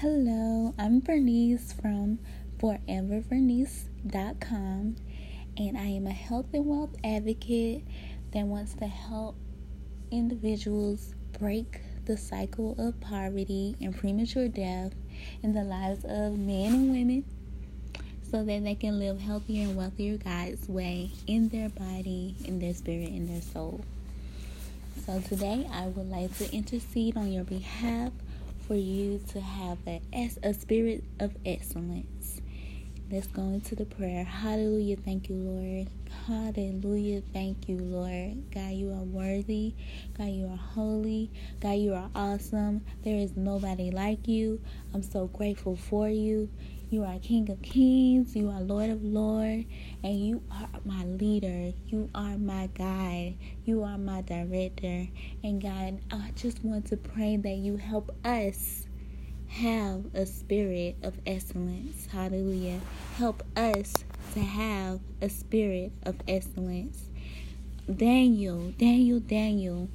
Hello, I'm Bernice from foreverbernice.com and I am a health and wealth advocate that wants to help individuals break the cycle of poverty and premature death in the lives of men and women so that they can live healthier and wealthier God's way in their body, in their spirit, in their soul. So today I would like to intercede on your behalf for you to have a, a spirit of excellence. Let's go into the prayer. Hallelujah. Thank you, Lord. Hallelujah. Thank you, Lord. God, you are worthy. God, you are holy. God, you are awesome. There is nobody like you. I'm so grateful for you. You are King of Kings. You are Lord of Lords. And you are my leader. You are my guide. You are my director. And God, I just want to pray that you help us have a spirit of excellence. Hallelujah. Help us to have a spirit of excellence. Daniel, Daniel, Daniel,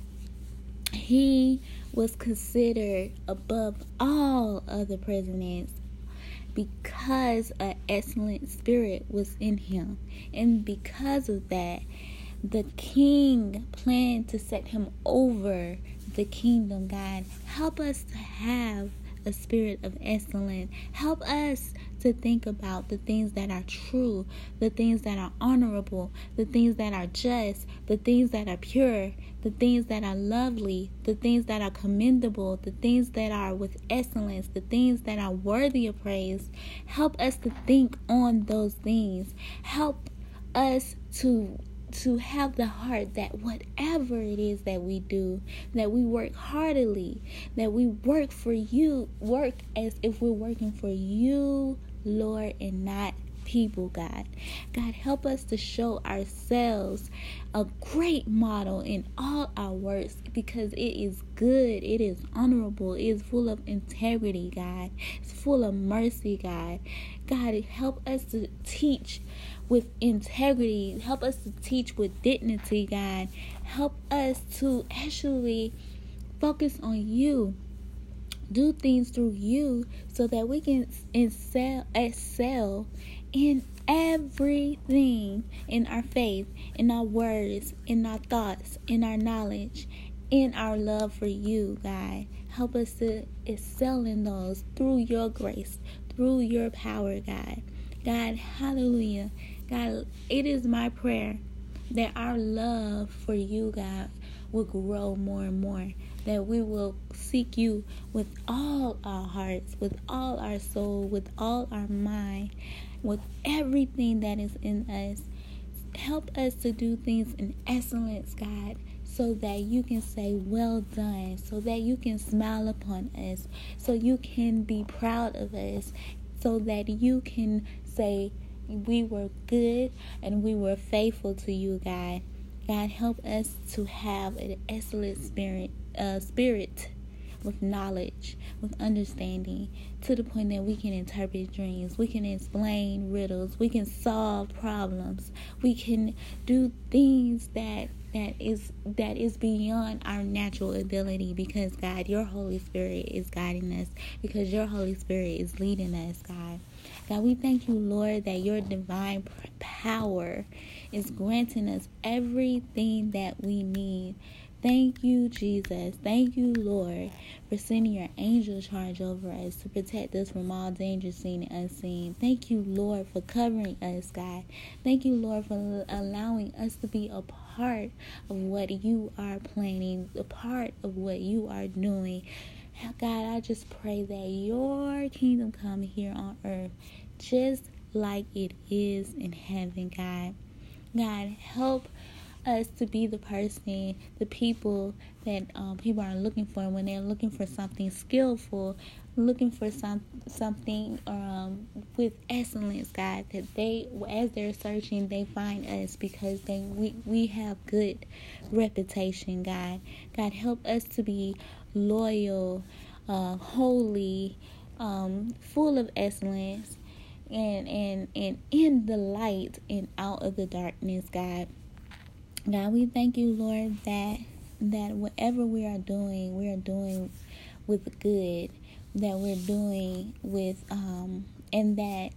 he was considered above all other presidents because an excellent spirit was in him. And because of that, the king planned to set him over the kingdom, God. Help us to have a spirit of excellence. Help us to think about the things that are true, the things that are honorable, the things that are just, the things that are pure, the things that are lovely, the things that are commendable, the things that are with excellence, the things that are worthy of praise. Help us to think on those things. Help us to to have the heart that whatever it is that we do, that we work heartily, that we work for you, work as if we're working for you, Lord, and not people, God. God, help us to show ourselves a great model in all our works because it is good, it is honorable, it is full of integrity, God. It's full of mercy, God. God, help us to teach with integrity. Help us to teach with dignity, God. Help us to actually focus on you. Do things through you so that we can excel, excel in everything in our faith, in our words, in our thoughts, in our knowledge, in our love for you, God. Help us to excel in those through your grace, through your power, God. God, hallelujah. God, it is my prayer that our love for you, God, will grow more and more. That we will seek you with all our hearts, with all our soul, with all our mind, with everything that is in us. Help us to do things in excellence, God, so that you can say, Well done, so that you can smile upon us, so you can be proud of us, so that you can say, we were good and we were faithful to you, God. God, help us to have an excellent spirit, uh, spirit with knowledge, with understanding, to the point that we can interpret dreams, we can explain riddles, we can solve problems, we can do things that that is that is beyond our natural ability because God, your Holy Spirit is guiding us, because your Holy Spirit is leading us, God. God, we thank you, Lord, that your divine power is granting us everything that we need. Thank you, Jesus. Thank you, Lord, for sending your angel charge over us to protect us from all danger seen and unseen. Thank you, Lord, for covering us, God. Thank you, Lord, for allowing us to be a part of what you are planning, a part of what you are doing. God, I just pray that your kingdom come here on earth just like it is in heaven, God. God, help us to be the person, the people that um, people are looking for when they're looking for something skillful, looking for some something um, with excellence, God. That they, as they're searching, they find us because they we we have good reputation, God. God, help us to be loyal, uh, holy, um, full of excellence, and and and in the light and out of the darkness, God. God, we thank you, Lord, that that whatever we are doing, we are doing with good. that we're doing with um and that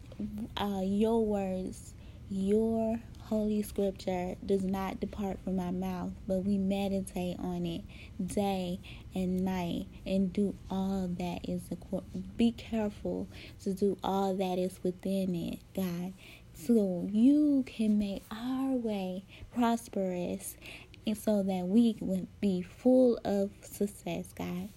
uh your words your holy scripture does not depart from my mouth but we meditate on it day and night and do all that is be careful to do all that is within it god. So you can make our way prosperous and so that we would be full of success god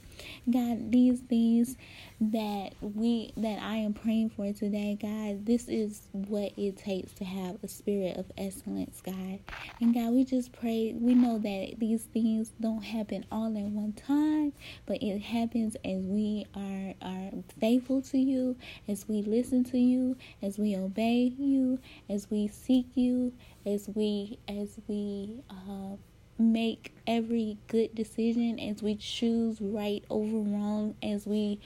God, these things that we that I am praying for today, God, this is what it takes to have a spirit of excellence, God. And God, we just pray. We know that these things don't happen all at one time, but it happens as we are are faithful to you, as we listen to you, as we obey you, as we seek you, as we as we uh make every good decision, as we choose right over wrong, as we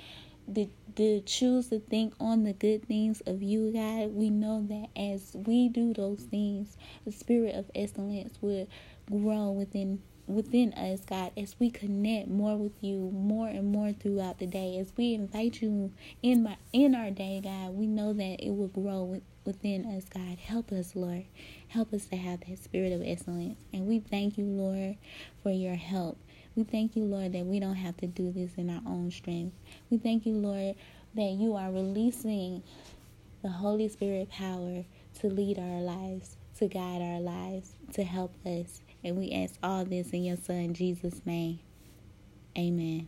the, the choose to think on the good things of you, God, we know that as we do those things, the spirit of excellence will grow within within us, God, as we connect more with you more and more throughout the day, as we invite you in my in our day, God, we know that it will grow with, within us, God. Help us, Lord. Help us to have that spirit of excellence. And we thank you, Lord, for your help. We thank you, Lord, that we don't have to do this in our own strength. We thank you, Lord, that you are releasing the Holy Spirit power to lead our lives, to guide our lives, to help us. And we ask all this in your Son, Jesus' name. Amen.